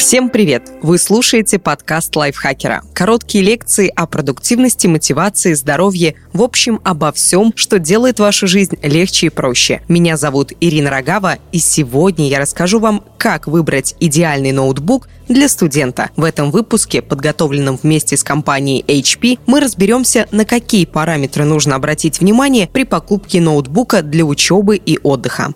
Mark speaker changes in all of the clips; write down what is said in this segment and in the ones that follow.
Speaker 1: Всем привет! Вы слушаете подкаст лайфхакера. Короткие лекции о продуктивности, мотивации, здоровье, в общем, обо всем, что делает вашу жизнь легче и проще. Меня зовут Ирина Рогава, и сегодня я расскажу вам, как выбрать идеальный ноутбук для студента. В этом выпуске, подготовленном вместе с компанией HP, мы разберемся, на какие параметры нужно обратить внимание при покупке ноутбука для учебы и отдыха.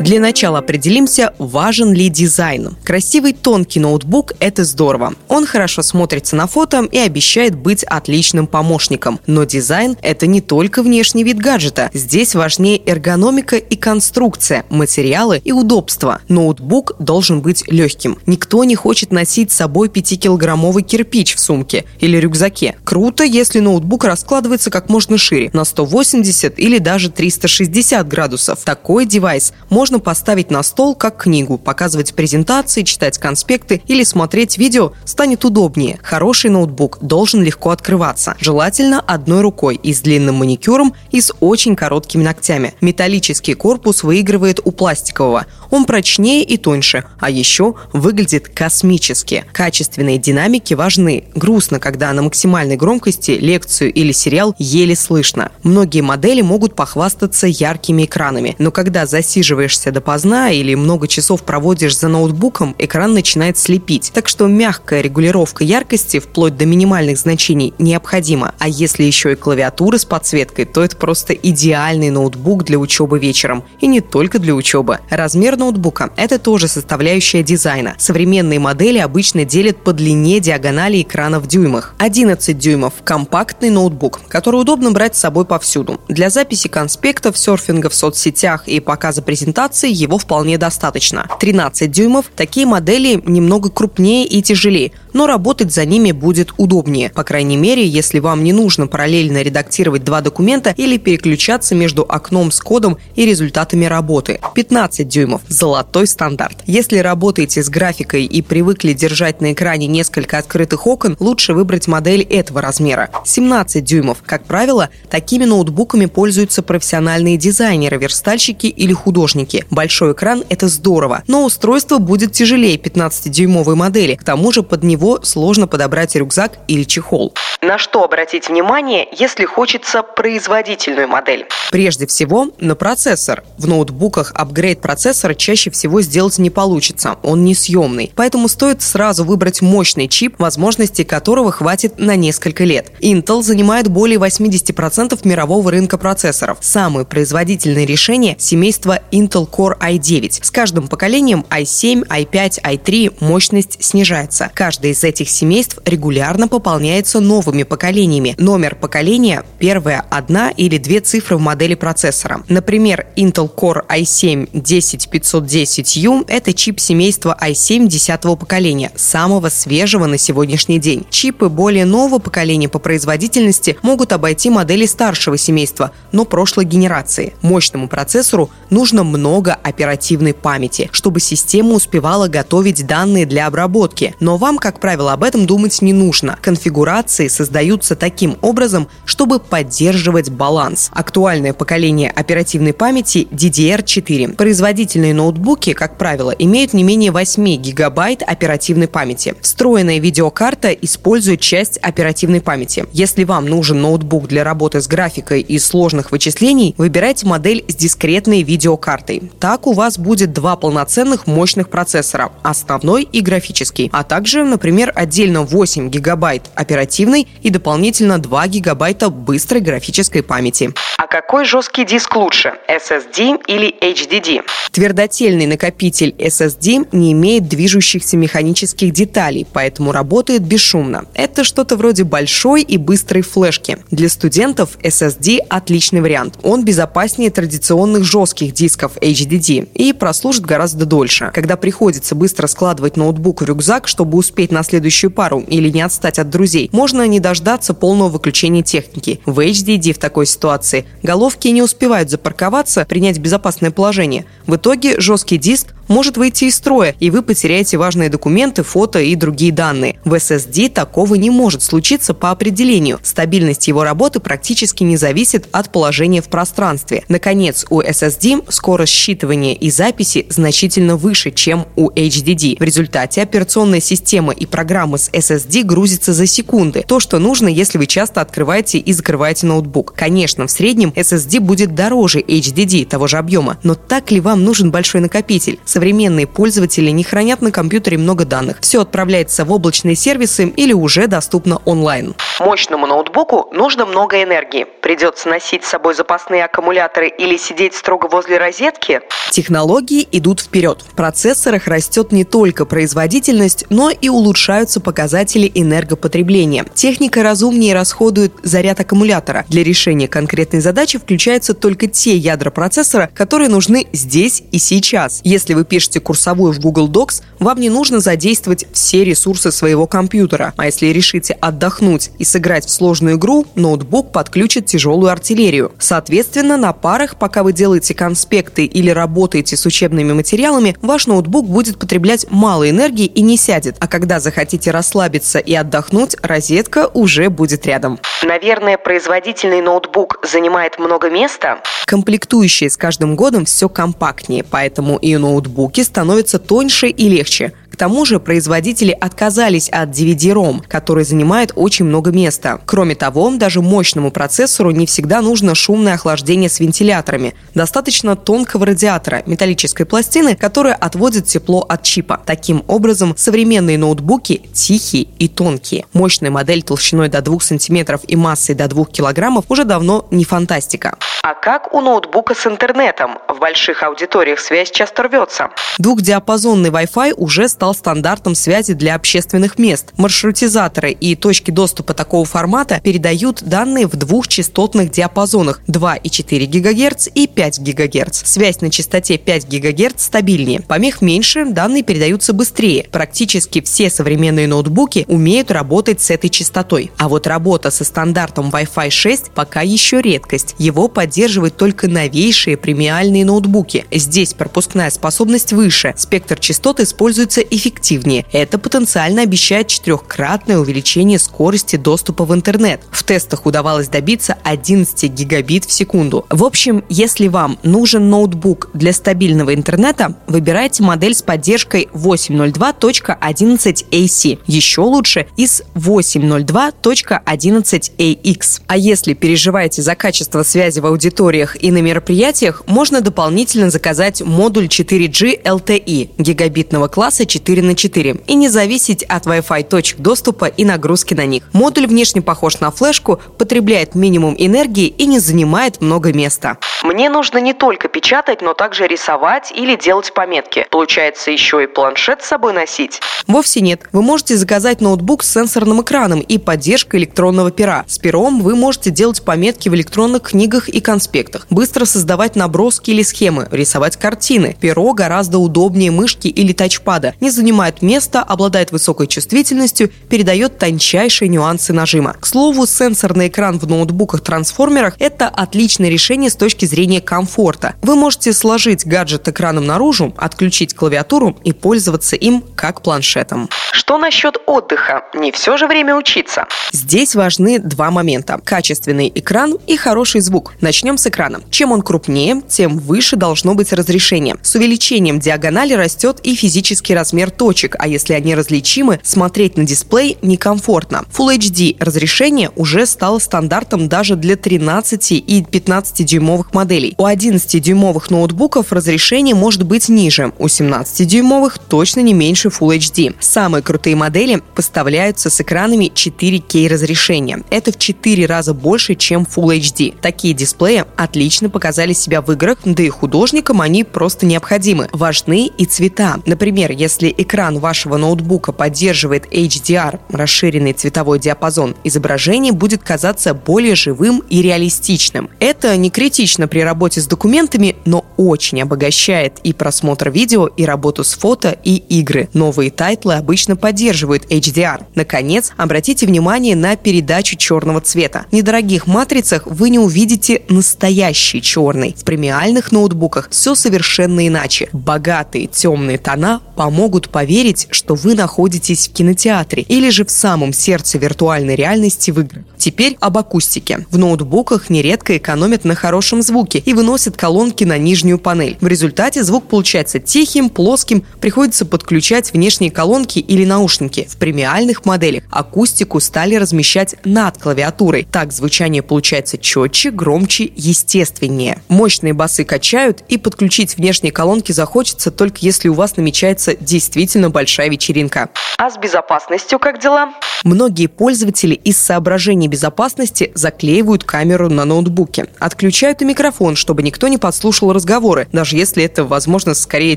Speaker 1: Для начала определимся, важен ли дизайн. Красивый тонкий ноутбук – это здорово. Он хорошо смотрится на фото и обещает быть отличным помощником. Но дизайн – это не только внешний вид гаджета. Здесь важнее эргономика и конструкция, материалы и удобство. Ноутбук должен быть легким. Никто не хочет носить с собой 5-килограммовый кирпич в сумке или рюкзаке. Круто, если ноутбук раскладывается как можно шире, на 180 или даже 360 градусов. Такой девайс может можно поставить на стол как книгу, показывать презентации, читать конспекты или смотреть видео станет удобнее. Хороший ноутбук должен легко открываться, желательно одной рукой и с длинным маникюром и с очень короткими ногтями. Металлический корпус выигрывает у пластикового. Он прочнее и тоньше, а еще выглядит космически. Качественные динамики важны. Грустно, когда на максимальной громкости лекцию или сериал еле слышно. Многие модели могут похвастаться яркими экранами, но когда засиживаешься засиживаешься допоздна или много часов проводишь за ноутбуком, экран начинает слепить. Так что мягкая регулировка яркости вплоть до минимальных значений необходима. А если еще и клавиатура с подсветкой, то это просто идеальный ноутбук для учебы вечером. И не только для учебы. Размер ноутбука – это тоже составляющая дизайна. Современные модели обычно делят по длине диагонали экрана в дюймах. 11 дюймов – компактный ноутбук, который удобно брать с собой повсюду. Для записи конспектов, серфинга в соцсетях и показа презентации комплектации его вполне достаточно. 13 дюймов, такие модели немного крупнее и тяжелее, но работать за ними будет удобнее. По крайней мере, если вам не нужно параллельно редактировать два документа или переключаться между окном с кодом и результатами работы. 15 дюймов – золотой стандарт. Если работаете с графикой и привыкли держать на экране несколько открытых окон, лучше выбрать модель этого размера. 17 дюймов. Как правило, такими ноутбуками пользуются профессиональные дизайнеры, верстальщики или художники ноутбуке. Большой экран – это здорово, но устройство будет тяжелее 15-дюймовой модели. К тому же под него сложно подобрать рюкзак или чехол. На что обратить внимание, если хочется производительную модель? Прежде всего, на процессор. В ноутбуках апгрейд процессора чаще всего сделать не получится, он несъемный. Поэтому стоит сразу выбрать мощный чип, возможностей которого хватит на несколько лет. Intel занимает более 80% мирового рынка процессоров. Самые производительные решения – семейство Intel Core i9. С каждым поколением i7, i5, i3 мощность снижается. Каждое из этих семейств регулярно пополняется новым новыми поколениями. Номер поколения – первая одна или две цифры в модели процессора. Например, Intel Core i7 10510U – это чип семейства i7 10 поколения, самого свежего на сегодняшний день. Чипы более нового поколения по производительности могут обойти модели старшего семейства, но прошлой генерации. Мощному процессору нужно много оперативной памяти, чтобы система успевала готовить данные для обработки. Но вам, как правило, об этом думать не нужно. Конфигурации создаются таким образом, чтобы поддерживать баланс. Актуальное поколение оперативной памяти DDR4. Производительные ноутбуки, как правило, имеют не менее 8 гигабайт оперативной памяти. Встроенная видеокарта использует часть оперативной памяти. Если вам нужен ноутбук для работы с графикой и сложных вычислений, выбирайте модель с дискретной видеокартой. Так у вас будет два полноценных мощных процессора – основной и графический, а также, например, отдельно 8 гигабайт оперативной и дополнительно 2 гигабайта быстрой графической памяти. А какой жесткий диск лучше, SSD или HDD? Твердотельный накопитель SSD не имеет движущихся механических деталей, поэтому работает бесшумно. Это что-то вроде большой и быстрой флешки. Для студентов SSD отличный вариант. Он безопаснее традиционных жестких дисков HDD и прослужит гораздо дольше. Когда приходится быстро складывать ноутбук в рюкзак, чтобы успеть на следующую пару или не отстать от друзей, можно не дождаться полного выключения техники. В HDD в такой ситуации головки не успевают запарковаться, принять безопасное положение. В итоге жесткий диск может выйти из строя, и вы потеряете важные документы, фото и другие данные. В SSD такого не может случиться по определению. Стабильность его работы практически не зависит от положения в пространстве. Наконец, у SSD скорость считывания и записи значительно выше, чем у HDD. В результате операционная система и программы с SSD грузится за секунды. То, что нужно, если вы часто открываете и закрываете ноутбук. Конечно, в среднем SSD будет дороже HDD того же объема, но так ли вам нужен большой накопитель? Современные пользователи не хранят на компьютере много данных. Все отправляется в облачные сервисы или уже доступно онлайн.
Speaker 2: Мощному ноутбуку нужно много энергии. Придется носить с собой запасные аккумуляторы или сидеть строго возле розетки?
Speaker 1: Технологии идут вперед. В процессорах растет не только производительность, но и улучшаются показатели энергопотребления. Техника разумнее расходует заряд аккумулятора. Для решения конкретной задачи включаются только те ядра процессора, которые нужны здесь и сейчас. Если вы пишете курсовую в Google Docs, вам не нужно задействовать все ресурсы своего компьютера. А если решите отдохнуть и сыграть в сложную игру, ноутбук подключит тяжелую артиллерию. Соответственно, на парах, пока вы делаете конспекты или работаете с учебными материалами, ваш ноутбук будет потреблять мало энергии и не сядет. А когда захотите расслабиться и отдохнуть, розетка уже будет рядом.
Speaker 2: Наверное, производительный ноутбук занимает много места?
Speaker 1: Комплектующие с каждым годом все компактнее, поэтому и ноутбуки становятся тоньше и легче тому же производители отказались от DVD-ROM, который занимает очень много места. Кроме того, даже мощному процессору не всегда нужно шумное охлаждение с вентиляторами. Достаточно тонкого радиатора, металлической пластины, которая отводит тепло от чипа. Таким образом, современные ноутбуки тихие и тонкие. Мощная модель толщиной до 2 см и массой до 2 кг уже давно не фантастика.
Speaker 2: А как у ноутбука с интернетом? В больших аудиториях связь часто рвется.
Speaker 1: Двухдиапазонный Wi-Fi уже стал стандартом связи для общественных мест. Маршрутизаторы и точки доступа такого формата передают данные в двух частотных диапазонах 2,4 ГГц и 5 ГГц. Связь на частоте 5 ГГц стабильнее. Помех меньше, данные передаются быстрее. Практически все современные ноутбуки умеют работать с этой частотой. А вот работа со стандартом Wi-Fi 6 пока еще редкость. Его поддерживают только новейшие премиальные ноутбуки. Здесь пропускная способность выше. Спектр частот используется эффективнее. Это потенциально обещает четырехкратное увеличение скорости доступа в интернет. В тестах удавалось добиться 11 гигабит в секунду. В общем, если вам нужен ноутбук для стабильного интернета, выбирайте модель с поддержкой 802.11ac. Еще лучше из 802.11ax. А если переживаете за качество связи в аудиториях и на мероприятиях, можно дополнительно заказать модуль 4G LTE гигабитного класса 4 на 4 и не зависеть от Wi-Fi точек доступа и нагрузки на них. Модуль внешне похож на флешку, потребляет минимум энергии и не занимает много места.
Speaker 2: Мне нужно не только печатать, но также рисовать или делать пометки. Получается, еще и планшет с собой носить?
Speaker 1: Вовсе нет. Вы можете заказать ноутбук с сенсорным экраном и поддержкой электронного пера. С пером вы можете делать пометки в электронных книгах и конспектах, быстро создавать наброски или схемы, рисовать картины. Перо гораздо удобнее мышки или тачпада, не занимает места, обладает высокой чувствительностью, передает тончайшие нюансы нажима. К слову, сенсорный экран в ноутбуках-трансформерах – это отличное решение с точки зрения комфорта. Вы можете сложить гаджет экраном наружу, отключить клавиатуру и пользоваться им как планшетом.
Speaker 2: Что насчет отдыха? Не все же время учиться.
Speaker 1: Здесь важны два момента – качественный экран и хороший звук. Начнем с экрана. Чем он крупнее, тем выше должно быть разрешение. С увеличением диагонали растет и физический размер точек, а если они различимы, смотреть на дисплей некомфортно. Full HD разрешение уже стало стандартом даже для 13 и 15 дюймовых моделей. У 11-дюймовых ноутбуков разрешение может быть ниже, у 17-дюймовых точно не меньше Full HD. Самые крутые модели поставляются с экранами 4K разрешения. Это в 4 раза больше, чем Full HD. Такие дисплеи отлично показали себя в играх, да и художникам они просто необходимы. Важны и цвета. Например, если экран вашего ноутбука поддерживает HDR, расширенный цветовой диапазон, изображение будет казаться более живым и реалистичным. Это не критично при работе с документами, но очень обогащает и просмотр видео, и работу с фото, и игры. Новые тайтлы обычно поддерживают HDR. Наконец, обратите внимание на передачу черного цвета. В недорогих матрицах вы не увидите настоящий черный. В премиальных ноутбуках все совершенно иначе. Богатые темные тона помогут поверить, что вы находитесь в кинотеатре или же в самом сердце виртуальной реальности в играх. Теперь об акустике. В ноутбуках нередко экономят на хорошем звуке и выносят колонки на нижнюю панель. В результате звук получается тихим, плоским, приходится подключать внешние колонки или наушники. В премиальных моделях акустику стали размещать над клавиатурой. Так звучание получается четче, громче, естественнее. Мощные басы качают, и подключить внешние колонки захочется только если у вас намечается действительно большая вечеринка.
Speaker 2: А с безопасностью как дела?
Speaker 1: Многие пользователи из соображений безопасности заклеивают камеру на ноутбуке. Отключают и микрофон, чтобы никто не подслушал разговоры, даже если это возможно скорее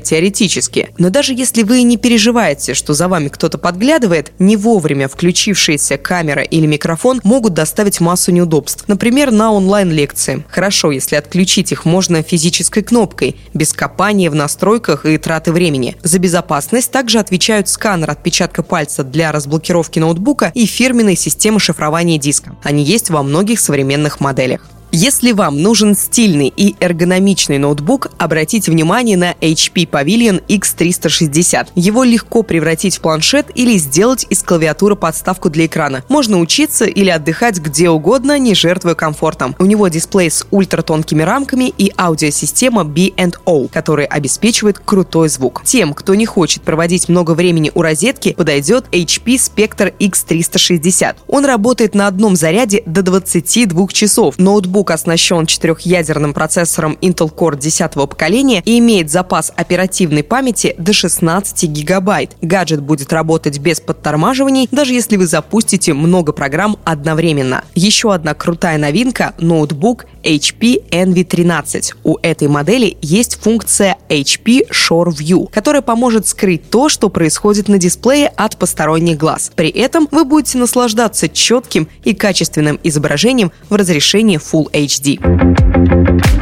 Speaker 1: теоретически. Но даже если вы не переживаете, что за вами кто-то подглядывает, не вовремя включившаяся камера или микрофон могут доставить массу неудобств. Например, на онлайн-лекции. Хорошо, если отключить их можно физической кнопкой, без копания в настройках и траты времени. За безопасность также отвечают сканер отпечатка пальца для разблокировки ноутбука и фирменной системы шифрования диска. Они есть во многих современных моделях. Если вам нужен стильный и эргономичный ноутбук, обратите внимание на HP Pavilion X360. Его легко превратить в планшет или сделать из клавиатуры подставку для экрана. Можно учиться или отдыхать где угодно, не жертвуя комфортом. У него дисплей с ультратонкими рамками и аудиосистема B&O, которая обеспечивает крутой звук. Тем, кто не хочет проводить много времени у розетки, подойдет HP Spectre X360. Он работает на одном заряде до 22 часов. Ноутбук Ноутбук оснащен четырехъядерным процессором Intel Core 10 поколения и имеет запас оперативной памяти до 16 гигабайт. Гаджет будет работать без подтормаживаний, даже если вы запустите много программ одновременно. Еще одна крутая новинка – ноутбук HP Envy 13. У этой модели есть функция HP Shore View, которая поможет скрыть то, что происходит на дисплее от посторонних глаз. При этом вы будете наслаждаться четким и качественным изображением в разрешении Full HD.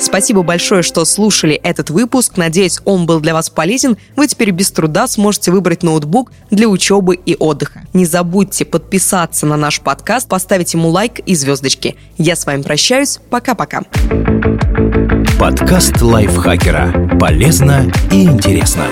Speaker 1: Спасибо большое, что слушали этот выпуск. Надеюсь, он был для вас полезен. Вы теперь без труда сможете выбрать ноутбук для учебы и отдыха. Не забудьте подписаться на наш подкаст, поставить ему лайк и звездочки. Я с вами прощаюсь. Пока-пока.
Speaker 3: Подкаст лайфхакера. Полезно и интересно.